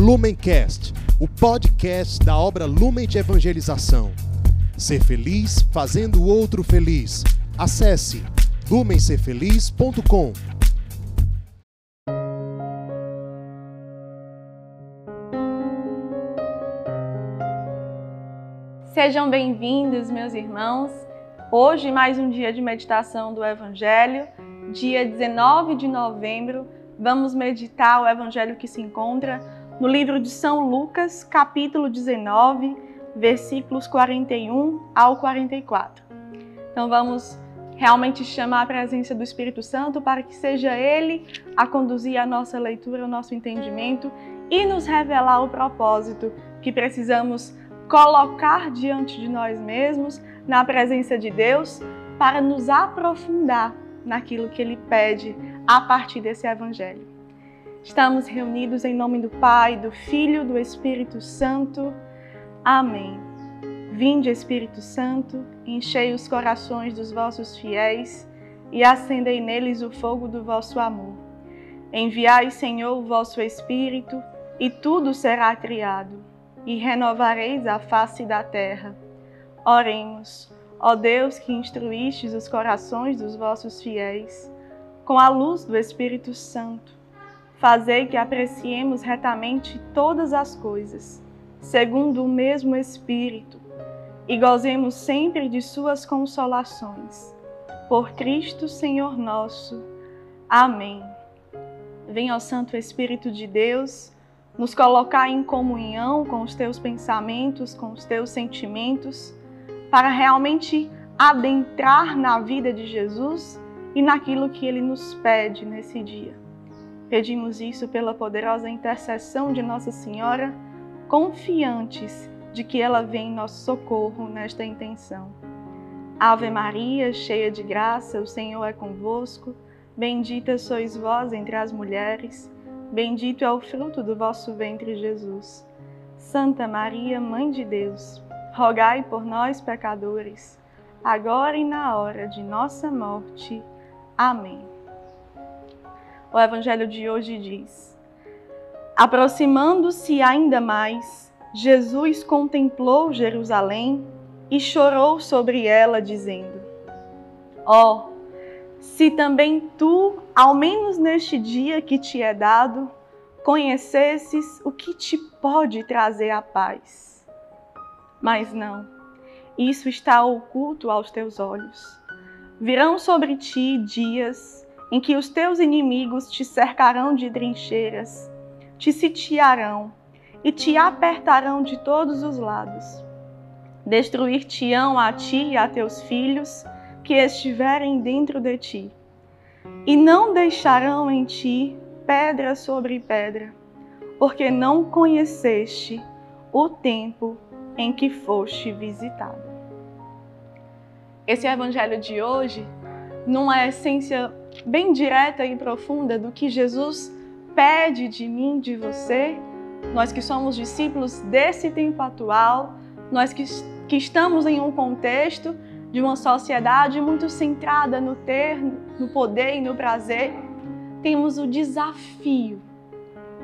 Lumencast, o podcast da obra Lumen de Evangelização. Ser feliz fazendo o outro feliz. Acesse lumencerfeliz.com. Sejam bem-vindos, meus irmãos. Hoje, mais um dia de meditação do Evangelho, dia 19 de novembro. Vamos meditar o Evangelho que se encontra no livro de São Lucas, capítulo 19, versículos 41 ao 44. Então vamos realmente chamar a presença do Espírito Santo para que seja Ele a conduzir a nossa leitura, o nosso entendimento e nos revelar o propósito que precisamos colocar diante de nós mesmos, na presença de Deus, para nos aprofundar naquilo que Ele pede a partir desse Evangelho. Estamos reunidos em nome do Pai, do Filho, do Espírito Santo. Amém. Vinde, Espírito Santo, enchei os corações dos vossos fiéis e acendei neles o fogo do vosso amor. Enviai, Senhor, o vosso Espírito, e tudo será criado, e renovareis a face da terra. Oremos, ó Deus que instruístes os corações dos vossos fiéis, com a luz do Espírito Santo Fazei que apreciemos retamente todas as coisas, segundo o mesmo Espírito, e gozemos sempre de Suas consolações. Por Cristo Senhor nosso. Amém. Venha, ó Santo Espírito de Deus, nos colocar em comunhão com os teus pensamentos, com os teus sentimentos, para realmente adentrar na vida de Jesus e naquilo que ele nos pede nesse dia. Pedimos isso pela poderosa intercessão de Nossa Senhora, confiantes de que ela vem em nosso socorro nesta intenção. Ave Maria, cheia de graça, o Senhor é convosco. Bendita sois vós entre as mulheres, bendito é o fruto do vosso ventre, Jesus. Santa Maria, Mãe de Deus, rogai por nós, pecadores, agora e na hora de nossa morte. Amém. O evangelho de hoje diz: Aproximando-se ainda mais, Jesus contemplou Jerusalém e chorou sobre ela, dizendo: Ó, oh, se também tu, ao menos neste dia que te é dado, conhecesses o que te pode trazer a paz. Mas não, isso está oculto aos teus olhos. Virão sobre ti dias em que os teus inimigos te cercarão de trincheiras, te sitiarão e te apertarão de todos os lados. Destruir-te-ão a ti e a teus filhos que estiverem dentro de ti, e não deixarão em ti pedra sobre pedra, porque não conheceste o tempo em que foste visitado. Esse é evangelho de hoje, numa essência bem direta e profunda do que Jesus pede de mim, de você, nós que somos discípulos desse tempo atual, nós que, que estamos em um contexto de uma sociedade muito centrada no ter, no poder e no prazer, temos o desafio,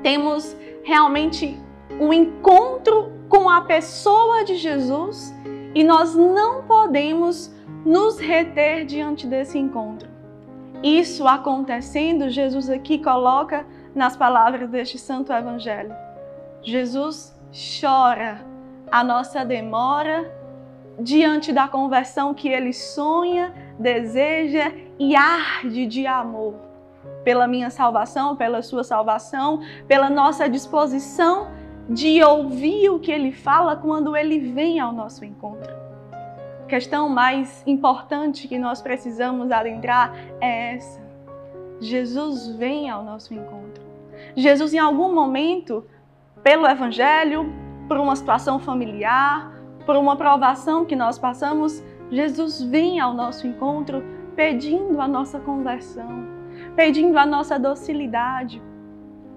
temos realmente um encontro com a pessoa de Jesus e nós não podemos nos reter diante desse encontro. Isso acontecendo, Jesus aqui coloca nas palavras deste santo evangelho. Jesus chora a nossa demora diante da conversão que ele sonha, deseja e arde de amor pela minha salvação, pela sua salvação, pela nossa disposição de ouvir o que ele fala quando ele vem ao nosso encontro questão mais importante que nós precisamos adentrar é essa. Jesus vem ao nosso encontro. Jesus, em algum momento, pelo Evangelho, por uma situação familiar, por uma provação que nós passamos, Jesus vem ao nosso encontro pedindo a nossa conversão, pedindo a nossa docilidade,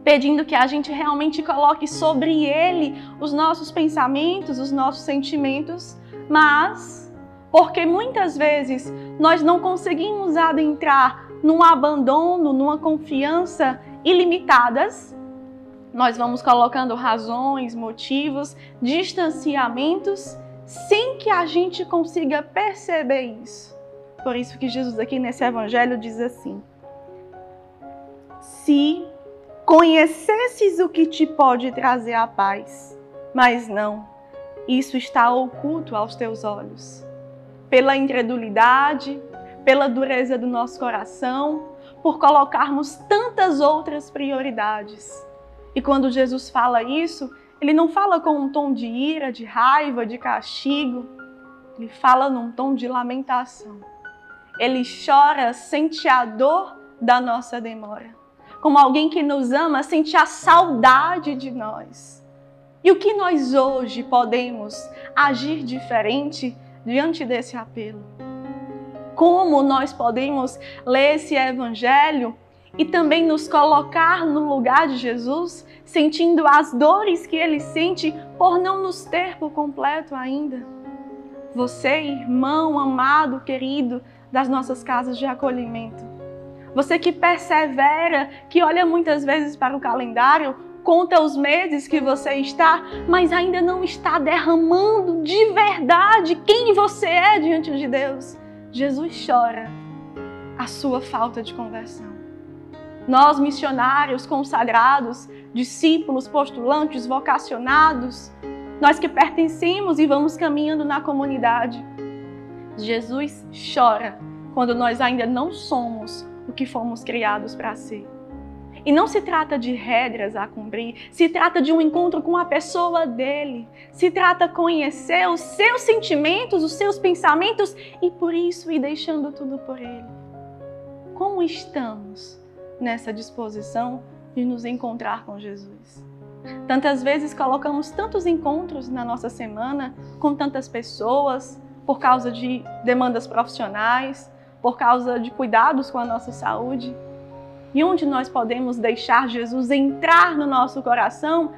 pedindo que a gente realmente coloque sobre Ele os nossos pensamentos, os nossos sentimentos, mas porque muitas vezes nós não conseguimos adentrar num abandono, numa confiança ilimitadas, nós vamos colocando razões, motivos, distanciamentos, sem que a gente consiga perceber isso. Por isso que Jesus aqui nesse evangelho diz assim: Se conhecesses o que te pode trazer a paz, mas não, isso está oculto aos teus olhos. Pela incredulidade, pela dureza do nosso coração, por colocarmos tantas outras prioridades. E quando Jesus fala isso, ele não fala com um tom de ira, de raiva, de castigo, ele fala num tom de lamentação. Ele chora, sente a dor da nossa demora. Como alguém que nos ama, sente a saudade de nós. E o que nós hoje podemos agir diferente diante desse apelo? como nós podemos ler esse evangelho e também nos colocar no lugar de Jesus, sentindo as dores que ele sente por não nos ter por completo ainda. Você, irmão amado, querido das nossas casas de acolhimento. Você que persevera, que olha muitas vezes para o calendário, conta os meses que você está, mas ainda não está derramando de verdade quem você é diante de Deus. Jesus chora a sua falta de conversão. Nós, missionários consagrados, discípulos, postulantes, vocacionados, nós que pertencemos e vamos caminhando na comunidade, Jesus chora quando nós ainda não somos o que fomos criados para ser. E não se trata de regras a cumprir, se trata de um encontro com a pessoa dele. Se trata conhecer os seus sentimentos, os seus pensamentos e por isso ir deixando tudo por ele. Como estamos nessa disposição de nos encontrar com Jesus? Tantas vezes colocamos tantos encontros na nossa semana com tantas pessoas por causa de demandas profissionais, por causa de cuidados com a nossa saúde e onde nós podemos deixar Jesus entrar no nosso coração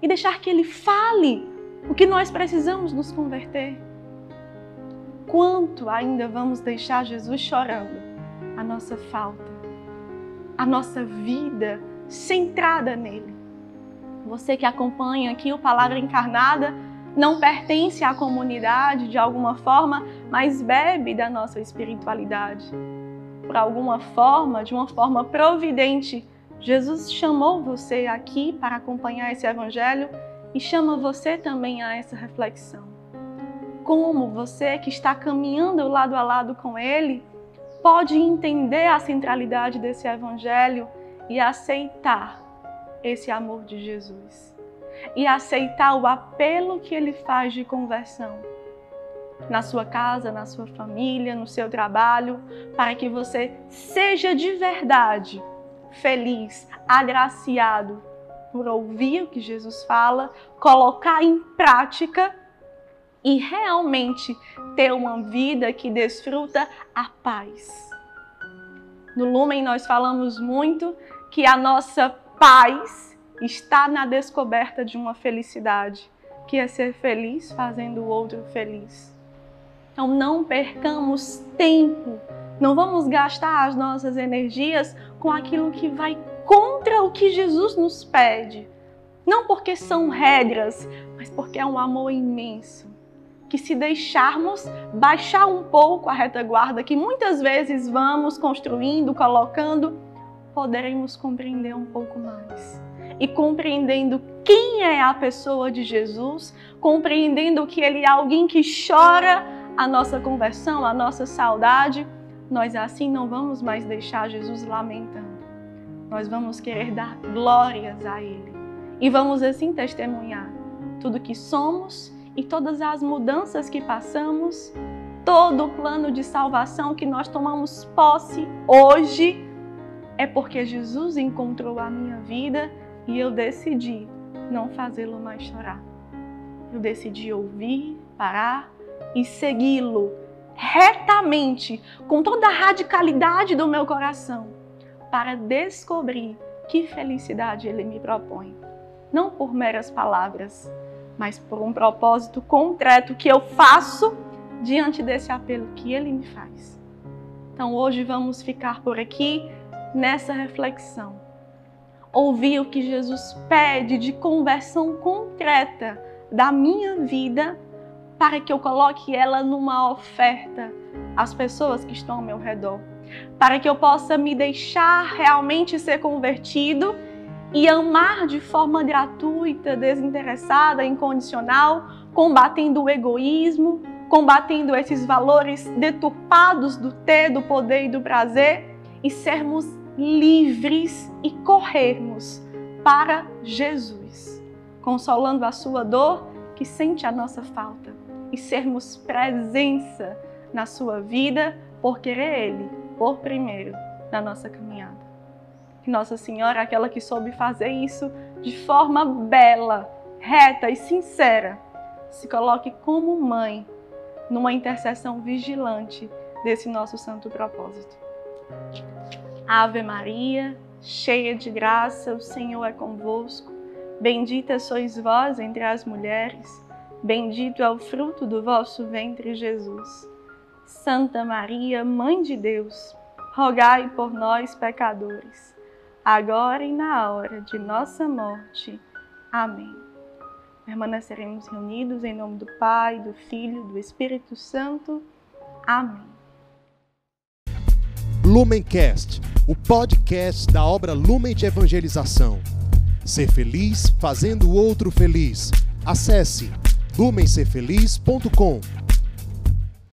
e deixar que Ele fale o que nós precisamos nos converter. Quanto ainda vamos deixar Jesus chorando a nossa falta, a nossa vida centrada nele? Você que acompanha aqui o Palavra Encarnada não pertence à comunidade de alguma forma, mas bebe da nossa espiritualidade por alguma forma, de uma forma providente, Jesus chamou você aqui para acompanhar esse evangelho e chama você também a essa reflexão. Como você que está caminhando lado a lado com ele pode entender a centralidade desse evangelho e aceitar esse amor de Jesus e aceitar o apelo que ele faz de conversão na sua casa, na sua família, no seu trabalho, para que você seja de verdade feliz, agraciado por ouvir o que Jesus fala, colocar em prática e realmente ter uma vida que desfruta a paz. No Lumen nós falamos muito que a nossa paz está na descoberta de uma felicidade, que é ser feliz fazendo o outro feliz. Então não percamos tempo, não vamos gastar as nossas energias com aquilo que vai contra o que Jesus nos pede. Não porque são regras, mas porque é um amor imenso. Que se deixarmos baixar um pouco a retaguarda que muitas vezes vamos construindo, colocando, poderemos compreender um pouco mais. E compreendendo quem é a pessoa de Jesus, compreendendo que ele é alguém que chora a nossa conversão, a nossa saudade, nós assim não vamos mais deixar Jesus lamentando. Nós vamos querer dar glórias a Ele. E vamos assim testemunhar tudo que somos e todas as mudanças que passamos, todo o plano de salvação que nós tomamos posse hoje, é porque Jesus encontrou a minha vida e eu decidi não fazê-lo mais chorar. Eu decidi ouvir, parar e segui-lo retamente, com toda a radicalidade do meu coração, para descobrir que felicidade ele me propõe. Não por meras palavras, mas por um propósito concreto que eu faço diante desse apelo que ele me faz. Então hoje vamos ficar por aqui nessa reflexão. ouvir o que Jesus pede de conversão concreta da minha vida para que eu coloque ela numa oferta às pessoas que estão ao meu redor, para que eu possa me deixar realmente ser convertido e amar de forma gratuita, desinteressada, incondicional, combatendo o egoísmo, combatendo esses valores deturpados do ter, do poder e do prazer e sermos livres e corrermos para Jesus, consolando a sua dor que sente a nossa falta e sermos presença na sua vida por querer Ele por primeiro na nossa caminhada. Nossa Senhora, aquela que soube fazer isso de forma bela, reta e sincera, se coloque como mãe numa intercessão vigilante desse nosso santo propósito. Ave Maria, cheia de graça, o Senhor é convosco. Bendita sois vós entre as mulheres, bendito é o fruto do vosso ventre, Jesus. Santa Maria, Mãe de Deus, rogai por nós, pecadores, agora e na hora de nossa morte. Amém. Permaneceremos reunidos em nome do Pai, do Filho, do Espírito Santo. Amém. Lumencast, o podcast da obra Lumen de Evangelização. Ser feliz fazendo o outro feliz. Acesse lumencerfeliz.com.